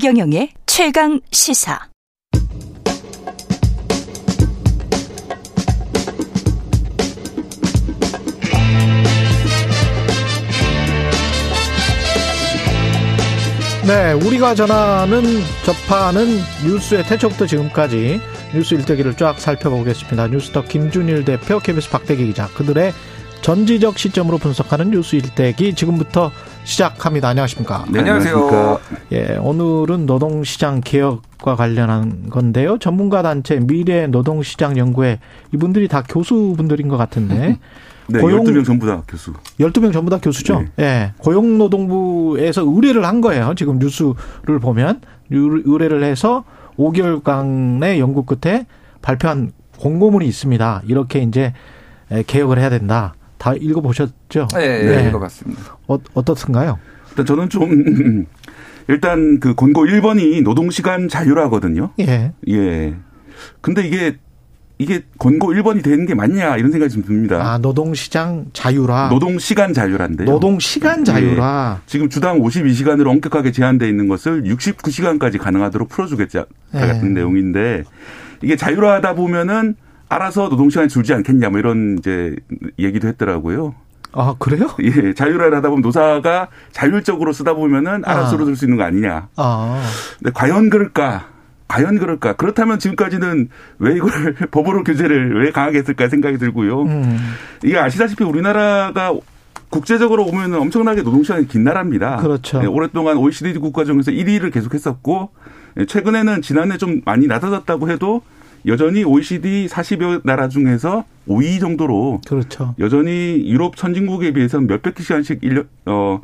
최경영의 최강 시사. 네, 우리가 전하는 접하는 뉴스의 태초부터 지금까지 뉴스 일대기를 쫙 살펴보겠습니다. 뉴스터 김준일 대표, KBS 박대기 기자, 그들의 전지적 시점으로 분석하는 뉴스 일대기 지금부터 시작합니다. 안녕하십니까? 네, 안녕하세요. 예, 오늘은 노동시장 개혁과 관련한 건데요. 전문가 단체 미래 노동시장 연구회 이분들이 다 교수분들인 것 같은데 네, 고용, 12명 전부 다 교수. 12명 전부 다 교수죠? 네. 예. 고용노동부에서 의뢰를 한 거예요. 지금 뉴스를 보면. 의뢰를 해서 5개월간의 연구 끝에 발표한 공고문이 있습니다. 이렇게 이제 개혁을 해야 된다. 다 읽어보셨죠? 네, 네. 읽어봤습니다. 어, 어떻든가요? 일단 저는 좀, 일단 그 권고 1번이 노동시간 자유라거든요. 예. 예. 근데 이게 이게 권고 1번이 되는 게 맞냐 이런 생각이 좀 듭니다. 아, 노동시장 자유라. 노동시간 자유란데요. 노동시간 자유라. 네. 지금 주당 52시간으로 엄격하게 제한돼 있는 것을 69시간까지 가능하도록 풀어주겠자 네. 같은 내용인데 이게 자유화하다 보면은 알아서 노동시간이 줄지 않겠냐 뭐 이런 이제 얘기도 했더라고요. 아, 그래요? 예, 자유화를 하다 보면 노사가 자율적으로 쓰다 보면은 알아서 아. 쓸수 있는 거 아니냐. 아. 근데 과연 그럴까? 과연 그럴까? 그렇다면 지금까지는 왜 이걸 법으로 규제를 왜 강하게 했을까 생각이 들고요. 음. 이게 아시다시피 우리나라가 국제적으로 보면 엄청나게 노동시간이 긴 나라입니다. 그렇죠. 네, 오랫동안 OECD 국가 중에서 1위를 계속했었고 네, 최근에는 지난해 좀 많이 낮아졌다고 해도 여전히 OECD 40여 나라 중에서 5위 정도로 그렇죠. 여전히 유럽 선진국에 비해서는 몇백 시간씩 1년 어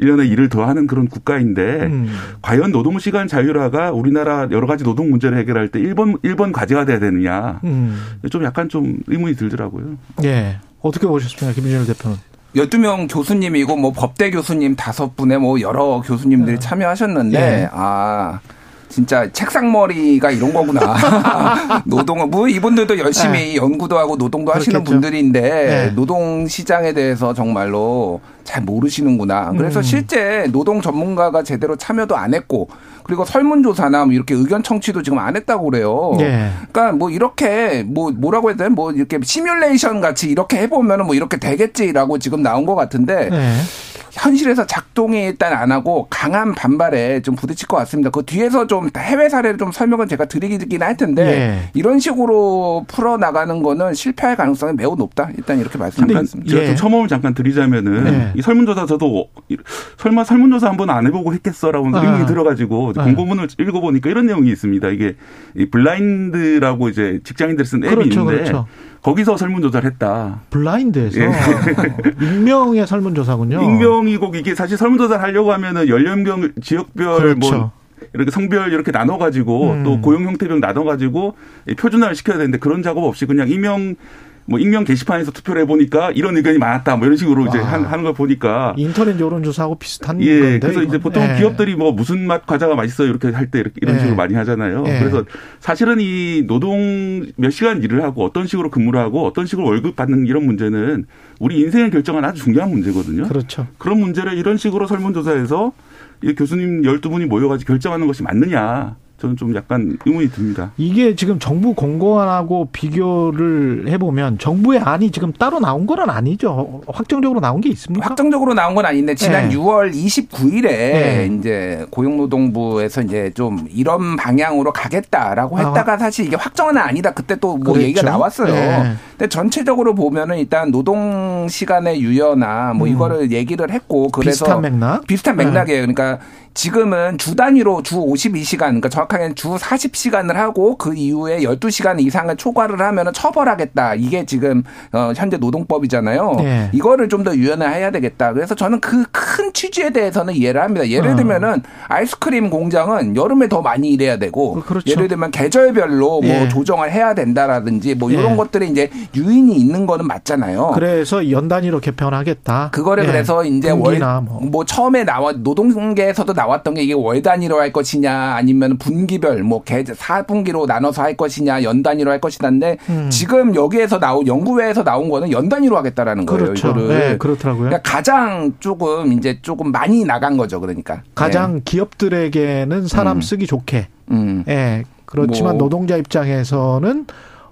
1년에 일을 더 하는 그런 국가인데 음. 과연 노동 시간 자율화가 우리나라 여러 가지 노동 문제를 해결할 때 1번 1번 과제가 돼야 되느냐. 음. 좀 약간 좀 의문이 들더라고요. 예. 어떻게 보셨습니까? 김준일 대표는. 12명 교수님이고 뭐 법대 교수님 다섯 분의 뭐 여러 교수님들이 네. 참여하셨는데 예. 아 진짜 책상머리가 이런 거구나. 노동은 뭐 이분들도 열심히 네. 연구도 하고 노동도 그렇겠죠. 하시는 분들인데 네. 노동 시장에 대해서 정말로 잘 모르시는구나. 그래서 음. 실제 노동 전문가가 제대로 참여도 안 했고 그리고 설문조사나 뭐 이렇게 의견 청취도 지금 안 했다고 그래요. 네. 그러니까 뭐 이렇게 뭐 뭐라고 해야 되나 뭐 이렇게 시뮬레이션 같이 이렇게 해보면은 뭐 이렇게 되겠지라고 지금 나온 것 같은데 네. 현실에서 작동이 일단 안 하고 강한 반발에 좀 부딪힐 것 같습니다. 그 뒤에서 좀 해외 사례를 좀 설명은 제가 드리긴 할 텐데 예. 이런 식으로 풀어 나가는 거는 실패할 가능성이 매우 높다. 일단 이렇게 말씀드렸습니다. 제가 예. 좀 첨언을 잠깐 드리자면은 예. 이 설문조사 저도 설마 설문조사 한번 안 해보고 했겠어라고 아. 의문이 들어가지고 아. 공고문을 읽어보니까 이런 내용이 있습니다. 이게 이 블라인드라고 이제 직장인들 쓴 앱이 그렇죠, 있는데 그렇죠. 거기서 설문조사를 했다. 블라인드에서 예. 익명의 설문조사군요. 익명이고 이게 사실 설문조사를 하려고 하면은 연령별 지역별 뭐 그렇죠. 뭐 이렇게 성별 이렇게 나눠가지고 음. 또 고용 형태별 나눠가지고 표준화를 시켜야 되는데 그런 작업 없이 그냥 익명 뭐 익명 게시판에서 투표를 해보니까 이런 의견이 많았다. 뭐 이런 식으로 이제 아. 하는 걸 보니까 인터넷 여론조사하고 비슷한 예, 건데. 그래서 이건? 이제 보통 예. 기업들이 뭐 무슨 맛 과자가 맛있어 이렇게 할 때 이렇게 이런 예. 식으로 많이 하잖아요. 예. 그래서 사실은 이 노동 몇 시간 일을 하고 어떤 식으로 근무를 하고 어떤 식으로 월급 받는 이런 문제는 우리 인생을 결정하는 아주 중요한 문제거든요. 그렇죠. 그런 문제를 이런 식으로 설문조사에서 이 교수님 12분이 모여가지고 결정하는 것이 맞느냐. 저는 좀 약간 의문이 듭니다. 이게 지금 정부 공고안하고 비교를 해보면 정부의 안이 지금 따로 나온 건 아니죠. 확정적으로 나온 게 있습니까? 확정적으로 나온 건 아닌데 지난 네. 6월 29일에 네. 이제 고용노동부에서 이제 좀 이런 방향으로 가겠다라고 아. 했다가 아. 사실 이게 확정은 아니다. 그때 또뭐 그렇죠. 얘기가 나왔어요. 네. 근데 전체적으로 보면은 일단 노동 시간의 유연화 뭐 음. 이거를 얘기를 했고 그래서 비슷한 맥락 비슷한 맥락이에요. 그러니까 지금은 주 단위로 주 52시간, 그러니까 정확 하게는 주 40시간을 하고 그 이후에 12시간 이상을 초과를 하면 처벌하겠다. 이게 지금 어, 현재 노동법이잖아요. 네. 이거를 좀 더 유연화해야 되겠다. 그래서 저는 그 큰 취지에 대해서는 이해를 합니다. 예를 어. 들면은 아이스크림 공장은 여름에 더 많이 일해야 되고 어, 그렇죠. 예를 들면 계절별로 뭐 예. 조정을 해야 된다라든지 뭐 이런 예. 것들이 이제 유인이 있는 거는 맞잖아요. 그래서 연 단위로 개편하겠다. 그거를 예. 그래서 이제 월, 뭐. 뭐 처음에 나와 노동계에서도 나왔던 게 이게 월 단위로 할 것이냐 아니면 분기 분기별 뭐 개, 4분기로 나눠서 할 것이냐 연 단위로 할 것이냐인데 음. 지금 여기에서 나온 연구회에서 나온 거는 연 단위로 하겠다라는 거예요. 그렇죠. 이거를 네, 그렇더라고요. 그러니까 가장 조금 이제 조금 많이 나간 거죠. 그러니까 가장 네. 기업들에게는 사람 음. 쓰기 좋게. 음. 예. 그렇지만 뭐. 노동자 입장에서는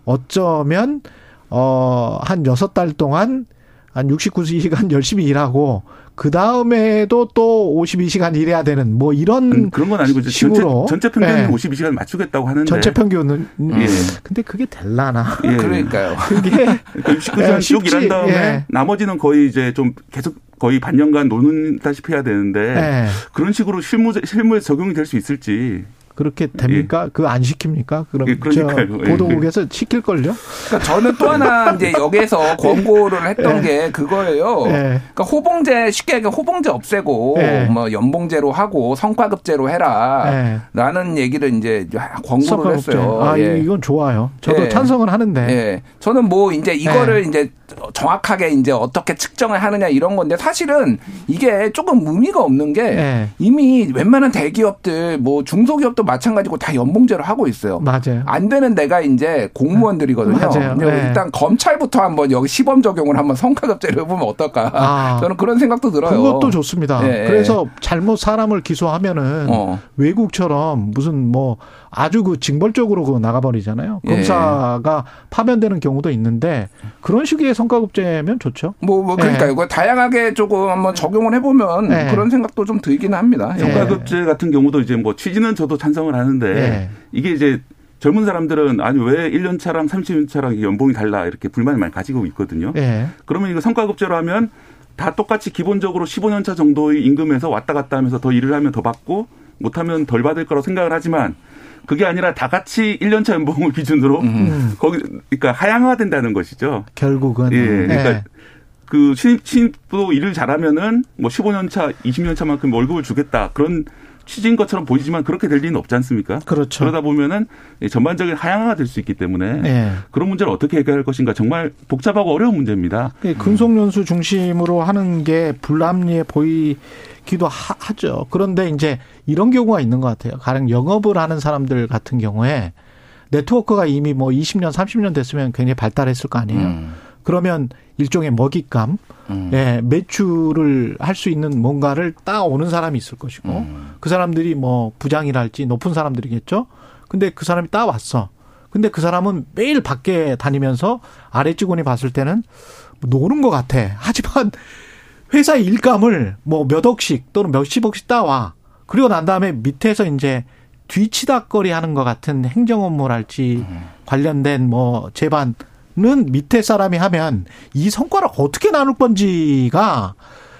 어쩌면 어한 여섯 달 동안 한 69시간 열심히 일하고 그 다음에도 또 52시간 일해야 되는 뭐 이런 음, 그런 건 아니고 식으로 전체, 전체 평균 예. 52시간 맞추겠다고 하는데 전체 평균은 음. 예. 근데 그게 될라나? 예. 그러니까요. 그게 그러니까 69시간 예, 쭉 일한 다음에 예. 나머지는 거의 이제 좀 계속 거의 반년간 노는다시피 해야 되는데 예. 그런 식으로 실무 실무에 적용이 될 수 있을지 그렇게 됩니까? 예. 그거 안 시킵니까? 그럼 예, 저 보도국에서 시킬 걸요? 그러니까 저는 또 하나 이제 여기에서 권고를 했던 예. 게 그거예요. 예. 그러니까 호봉제 쉽게 얘기해 호봉제 없애고 예. 뭐 연봉제로 하고 성과급제로 해라 라는 예. 얘기를 이제 권고를 성과급제. 했어요. 아 이건 좋아요. 저도 찬성을 하는데. 예. 저는 뭐 이제 이거를 이제 정확하게 이제 어떻게 측정을 하느냐 이런 건데 사실은 이게 조금 의미가 없는 게 이미 웬만한 대기업들 뭐 중소기업도 마찬가지고 다 연봉제로 하고 있어요. 맞아요. 안 되는 데가 이제 공무원들이거든요. 맞아요. 네. 일단 검찰부터 한번 여기 시범 적용을 한번 성과급제를 해보면 어떨까. 아. 저는 그런 생각도 들어요. 그것도 좋습니다. 네. 그래서 잘못 사람을 기소하면은 어. 외국처럼 무슨 뭐 아주 그 징벌적으로 그 나가버리잖아요. 예. 검사가 예. 파면되는 경우도 있는데 그런 식의 성과급제면 좋죠. 뭐, 뭐 그러니까 예. 이거 다양하게 조금 한번 적용을 해보면 예. 그런 생각도 좀 들기는 합니다. 예. 성과급제 같은 경우도 이제 뭐 취지는 저도 찬성을 하는데 예. 이게 이제 젊은 사람들은 아니 왜 1년 차랑 30년 차랑 연봉이 달라 이렇게 불만을 많이 가지고 있거든요. 그러면 이거 성과급제로 하면 다 똑같이 기본적으로 15년 차 정도의 임금에서 왔다 갔다 하면서 더 일을 하면 더 받고 못하면 덜 받을 거라고 생각을 하지만 그게 아니라 다 같이 1년차 연봉을 기준으로 음. 거기 그러니까 하향화된다는 것이죠. 결국은. 예. 그러니까 네. 그 신입 신입도 일을 잘하면은 뭐 15년 차, 20년 차만큼 월급을 주겠다. 그런 취지인 것처럼 보이지만 그렇게 될 리는 없지 않습니까? 그렇죠. 그러다 보면은 전반적인 하향화가 될 수 있기 때문에 네. 그런 문제를 어떻게 해결할 것인가 정말 복잡하고 어려운 문제입니다. 예, 근속연수 중심으로 하는 게 불합리해 보이기도 하, 죠 그런데 이제 이런 경우가 있는 것 같아요. 가령 영업을 하는 사람들 같은 경우에 네트워크가 이미 뭐 20년, 30년 됐으면 굉장히 발달했을 거 아니에요. 음. 그러면 일종의 먹잇감, 음. 예, 매출을 할 수 있는 뭔가를 따오는 사람이 있을 것이고, 음. 그 사람들이 뭐 부장이랄지 높은 사람들이겠죠? 근데 그 사람이 따왔어. 근데 그 사람은 매일 밖에 다니면서 아래 직원이 봤을 때는 노는 것 같아. 하지만 회사 일감을 뭐 몇 억씩 또는 몇십억씩 따와. 그리고 난 다음에 밑에서 이제 뒤치다거리 하는 것 같은 행정 업무랄지 음. 관련된 뭐는 밑에 사람이 하면 이 성과를 어떻게 나눌 건지가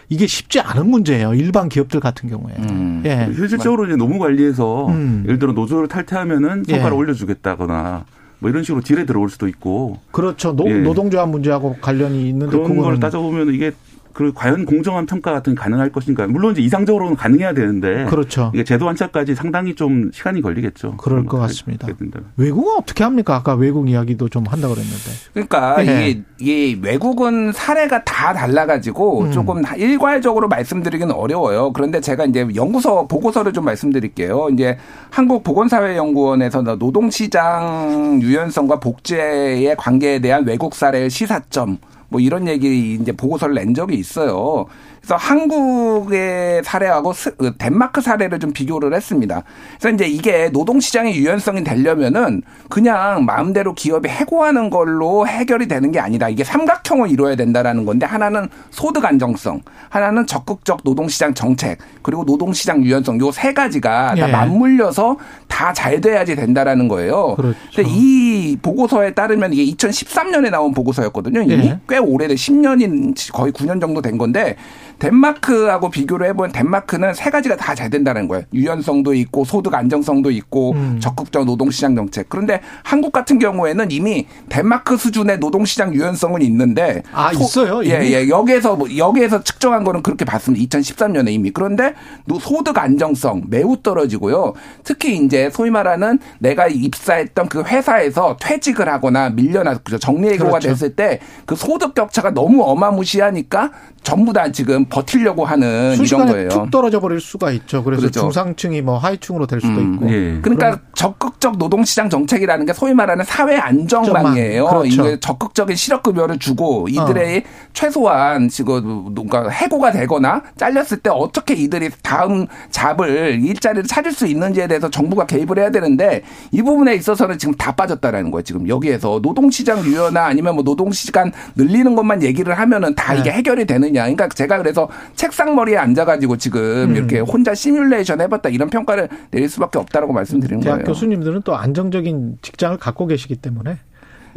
이게 쉽지 않은 문제예요. 일반 기업들 같은 경우에. 음. 예. 현실적으로 이제 노무 관리에서 음. 예를 들어 노조를 탈퇴하면은 성과를 예. 올려주겠다거나 뭐 이런 식으로 deal에 들어올 수도 있고. 그렇죠. 노, 예. 노동조합 문제하고 관련이 있는데 그런 걸 따져보면 이게 그 과연 공정한 평가 같은 가능할 것인가? 물론 이제 이상적으로는 가능해야 되는데 그렇죠. 이게 제도 안착까지 상당히 좀 시간이 걸리겠죠. 그럴 것 같습니다. 외국은 어떻게 합니까? 아까 외국 이야기도 좀 한다 그랬는데. 그러니까 네. 이게, 이게 외국은 사례가 다 달라가지고 음. 조금 일괄적으로 말씀드리기는 어려워요. 그런데 제가 이제 연구서 보고서를 좀 말씀드릴게요. 이제 한국 보건사회연구원에서 노동시장 유연성과 복제의 관계에 대한 외국 사례 시사점 뭐 이런 얘기 이제 보고서를 낸 적이 있어요. 그래서 한국의 사례하고 그 덴마크 사례를 좀 비교를 했습니다. 그래서 이제 이게 노동시장의 유연성이 되려면은 그냥 마음대로 기업이 해고하는 걸로 해결이 되는 게 아니다. 이게 삼각형을 이루어야 된다라는 건데 하나는 소득 안정성, 하나는 적극적 노동시장 정책, 그리고 노동시장 유연성 요 세 가지가 다 예. 맞물려서 다 잘 돼야지 된다라는 거예요. 그렇죠. 근데 이 보고서에 따르면 이게 2013년에 나온 보고서였거든요. 이미 예. 꽤 오래된 10년인 거의 9년 정도 된 건데 덴마크하고 비교를 해보면 덴마크는 세 가지가 다 잘 된다는 거예요. 유연성도 있고 소득 안정성도 있고 음. 적극적 노동시장 정책. 그런데 한국 같은 경우에는 이미 덴마크 수준의 노동시장 유연성은 있는데 아 소, 있어요. 이미? 예, 예. 여기에서 뭐 여기에서 측정한 거는 그렇게 봤습니다. 2013년에 이미. 그런데 소득 안정성 매우 떨어지고요. 특히 이제 소위 말하는 내가 입사했던 그 회사에서 퇴직을 하거나 밀려나 정리해고가 그렇죠. 됐을 때 그 소득 격차가 너무 어마무시하니까 전부 다 지금 버티려고 하는 순식간에 이런 거예요. 툭 떨어져 버릴 수가 있죠. 그래서 그렇죠. 중상층이 뭐 하위층으로 될 수도 음, 있고. 예. 그러니까 그럼- 적극적 노동시장 정책이라는 게 소위 말하는 사회 안정망이에요. 그렇죠. 이게 적극적인 실업급여를 주고 이들의 어. 최소한 지금 뭔가 해고가 되거나 잘렸을 때 어떻게 이들이 다음 잡을 일자리를 찾을 수 있는지에 대해서 정부가 개입을 해야 되는데 이 부분에 있어서는 지금 다 빠졌다라는 거예요. 지금 여기에서 노동시장 유연화 아니면 뭐 노동시간 늘리는 것만 얘기를 하면은 다 이게 네. 해결이 되느냐. 그러니까 제가 그래서 책상 머리에 앉아가지고 지금 음. 이렇게 혼자 시뮬레이션 해봤다 이런 평가를 내릴 수밖에 없다라고 말씀드리는 대학 거예요. 교수님들은 또 안정적인 직장을 갖고 계시기 때문에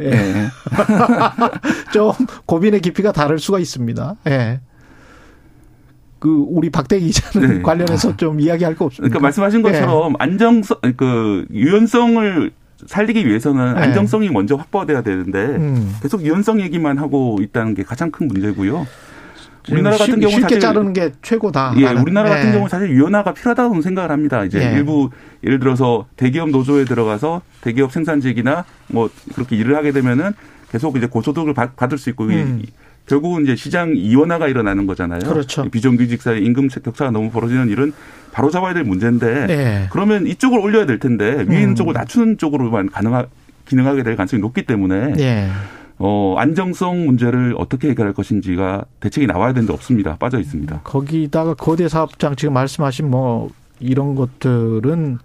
예. 네. 좀 고민의 깊이가 다를 수가 있습니다. 예. 그 우리 박대기 기자는 네. 관련해서 좀 이야기할 거 없습니까? 그러니까 말씀하신 예. 것처럼 안정성, 그 유연성을 살리기 위해서는 네. 안정성이 먼저 확보돼야 되는데 음. 계속 유연성 얘기만 하고 있다는 게 가장 큰 문제고요. 우리나라 쉽- 같은 경우는 쉽게 사실 자르는 게 최고다. 예. 우리나라 같은 예. 경우는 사실 유연화가 필요하다고 생각을 합니다. 이제 예. 일부 예를 들어서 대기업 노조에 들어가서 대기업 생산직이나 뭐 그렇게 일을 하게 되면은 계속 이제 고소득을 받, 받을 수 있고 음. 이- 결국은 이제 시장 이원화가 일어나는 거잖아요. 그렇죠. 이 비정규직 사이 임금 격차가 너무 벌어지는 일은 바로 잡아야 될 문제인데 예. 그러면 이쪽을 올려야 될 텐데 위에 있는 음. 쪽을 낮추는 쪽으로만 가능하 기능하게 될 가능성이 높기 때문에 예. 어 안정성 문제를 어떻게 해결할 것인지가 대책이 나와야 되는데 없습니다. 빠져 있습니다. 거기다가 거대 사업장 지금 말씀하신 뭐 이런 것들은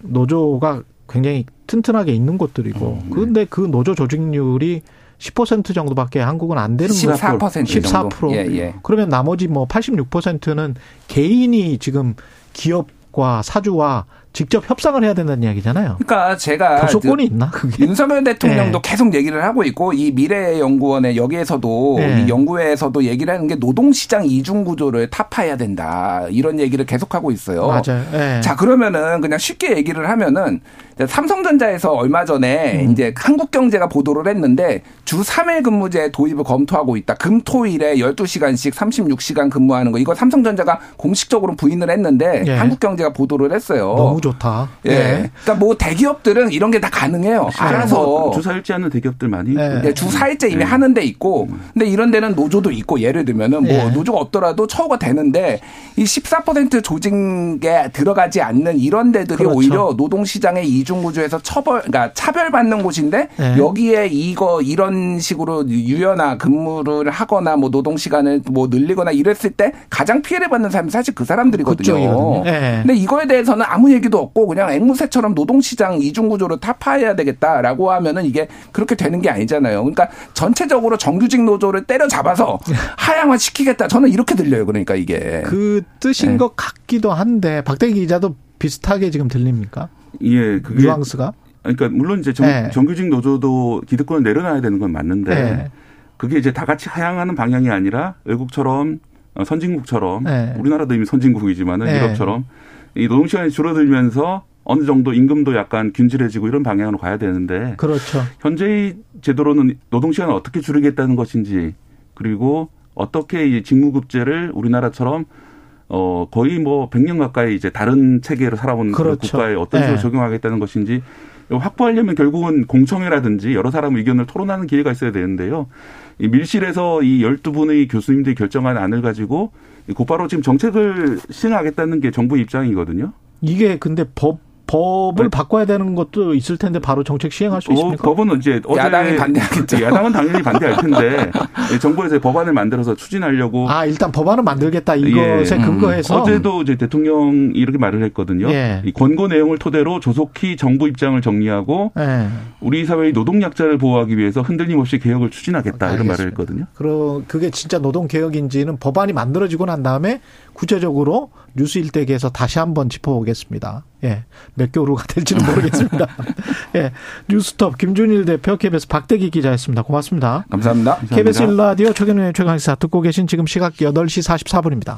노조가 굉장히 튼튼하게 있는 곳들이고 음, 네. 그런데 그 노조 조직률이 10% 정도밖에 한국은 안 되는 거죠. 14% 14%. 정도. 예, 예. 그러면 나머지 뭐 86%는 개인이 지금 기업과 사주와 직접 협상을 해야 된다는 이야기잖아요. 그러니까 제가 고소권이 있나 그게? 윤석열 대통령도 네. 계속 얘기를 하고 있고 이 미래연구원의 여기에서도 네. 이 연구회에서도 얘기를 하는 게 노동시장 이중 구조를 타파해야 된다 이런 얘기를 계속하고 있어요. 맞아요. 예. 자 그러면은 그냥 쉽게 얘기를 하면은 삼성전자에서 얼마 전에 음. 이제 한국경제가 보도를 했는데 주 3일 근무제 도입을 검토하고 있다. 금토일에 12시간씩 36시간 근무하는 거 이거 삼성전자가 공식적으로 부인을 했는데 예. 한국경제가 보도를 했어요. 좋다. 예. 그러니까 뭐 대기업들은 이런 게 다 가능해요. 알아서 뭐 주사일제 하는 대기업들 많이. 네. 네, 주 4일째 이미 네. 하는 데 있고, 근데 이런 데는 노조도 있고, 예를 들면은 뭐 네. 노조가 없더라도 처우가 되는데, 이 14% 조직에 들어가지 않는 이런 데들이 그렇죠. 오히려 노동 시장의 이중 구조에서 처벌, 그러니까 차별받는 곳인데, 네. 여기에 이거, 이런 식으로 유연화 근무를 하거나 뭐 노동 시간을 뭐 늘리거나 이랬을 때 가장 피해를 받는 사람이 사실 그 사람들이거든요. 그쪽이거든요. 네. 근데 이거에 대해서는 아무 얘기도 없고 그냥 앵무새처럼 노동시장 이중구조를 타파해야 되겠다라고 하면은 이게 그렇게 되는 게 아니잖아요. 그러니까 전체적으로 정규직 노조를 때려잡아서 하향화 시키겠다. 저는 이렇게 들려요. 그러니까 이게. 그 뜻인 네. 것 같기도 한데 박대기 기자도 비슷하게 지금 들립니까? 예, 그게 뉘앙스가? 그러니까 물론 이제 정, 네. 정규직 노조도 기득권을 내려놔야 되는 건 맞는데 네. 그게 이제 다 같이 하향하는 방향이 아니라 외국처럼 어, 선진국처럼 네. 우리나라도 이미 선진국이지만은 네. 유럽처럼 이 노동 시간이 줄어들면서 어느 정도 임금도 약간 균질해지고 이런 방향으로 가야 되는데 그렇죠. 현재의 제도로는 노동 시간을 어떻게 줄이겠다는 것인지 그리고 어떻게 이 직무급제를 우리나라처럼 어 거의 뭐 100년 가까이 이제 다른 체계로 살아온 그 그렇죠. 국가에 어떤 식으로 네. 적용하겠다는 것인지 확보하려면 결국은 공청회라든지 여러 사람 의견을 토론하는 기회가 있어야 되는데요. 이 밀실에서 이 12분의 교수님들이 결정한 안을 가지고 곧바로 지금 정책을 시행하겠다는 게 정부 입장이거든요. 이게 근데 법 법을 네. 바꿔야 되는 것도 있을 텐데 바로 정책 시행할 수 어, 있습니까? 법은 이제 어제 야당이 반대하겠죠. 야당은 당연히 반대할 텐데 정부에서 법안을 만들어서 추진하려고 아 일단 법안을 만들겠다 이것에 예. 근거해서 어제도 이제 대통령이 이렇게 말을 했거든요. 예. 이 권고 내용을 토대로 조속히 정부 입장을 정리하고 예. 우리 사회의 노동 약자를 보호하기 위해서 흔들림 없이 개혁을 추진하겠다 이런 말을 알겠습니다. 했거든요. 그럼 그게 진짜 노동 개혁인지는 법안이 만들어지고 난 다음에 구체적으로 뉴스 일대기에서 다시 한번 짚어보겠습니다. 예. 몇 개월후가 될지는 모르겠습니다. 예. 뉴스톱 김준일 대표 KBS 박대기 기자였습니다. 고맙습니다. 감사합니다. KBS 1라디오 최경영의 최강시사 듣고 계신 지금 시각 8시 44분입니다.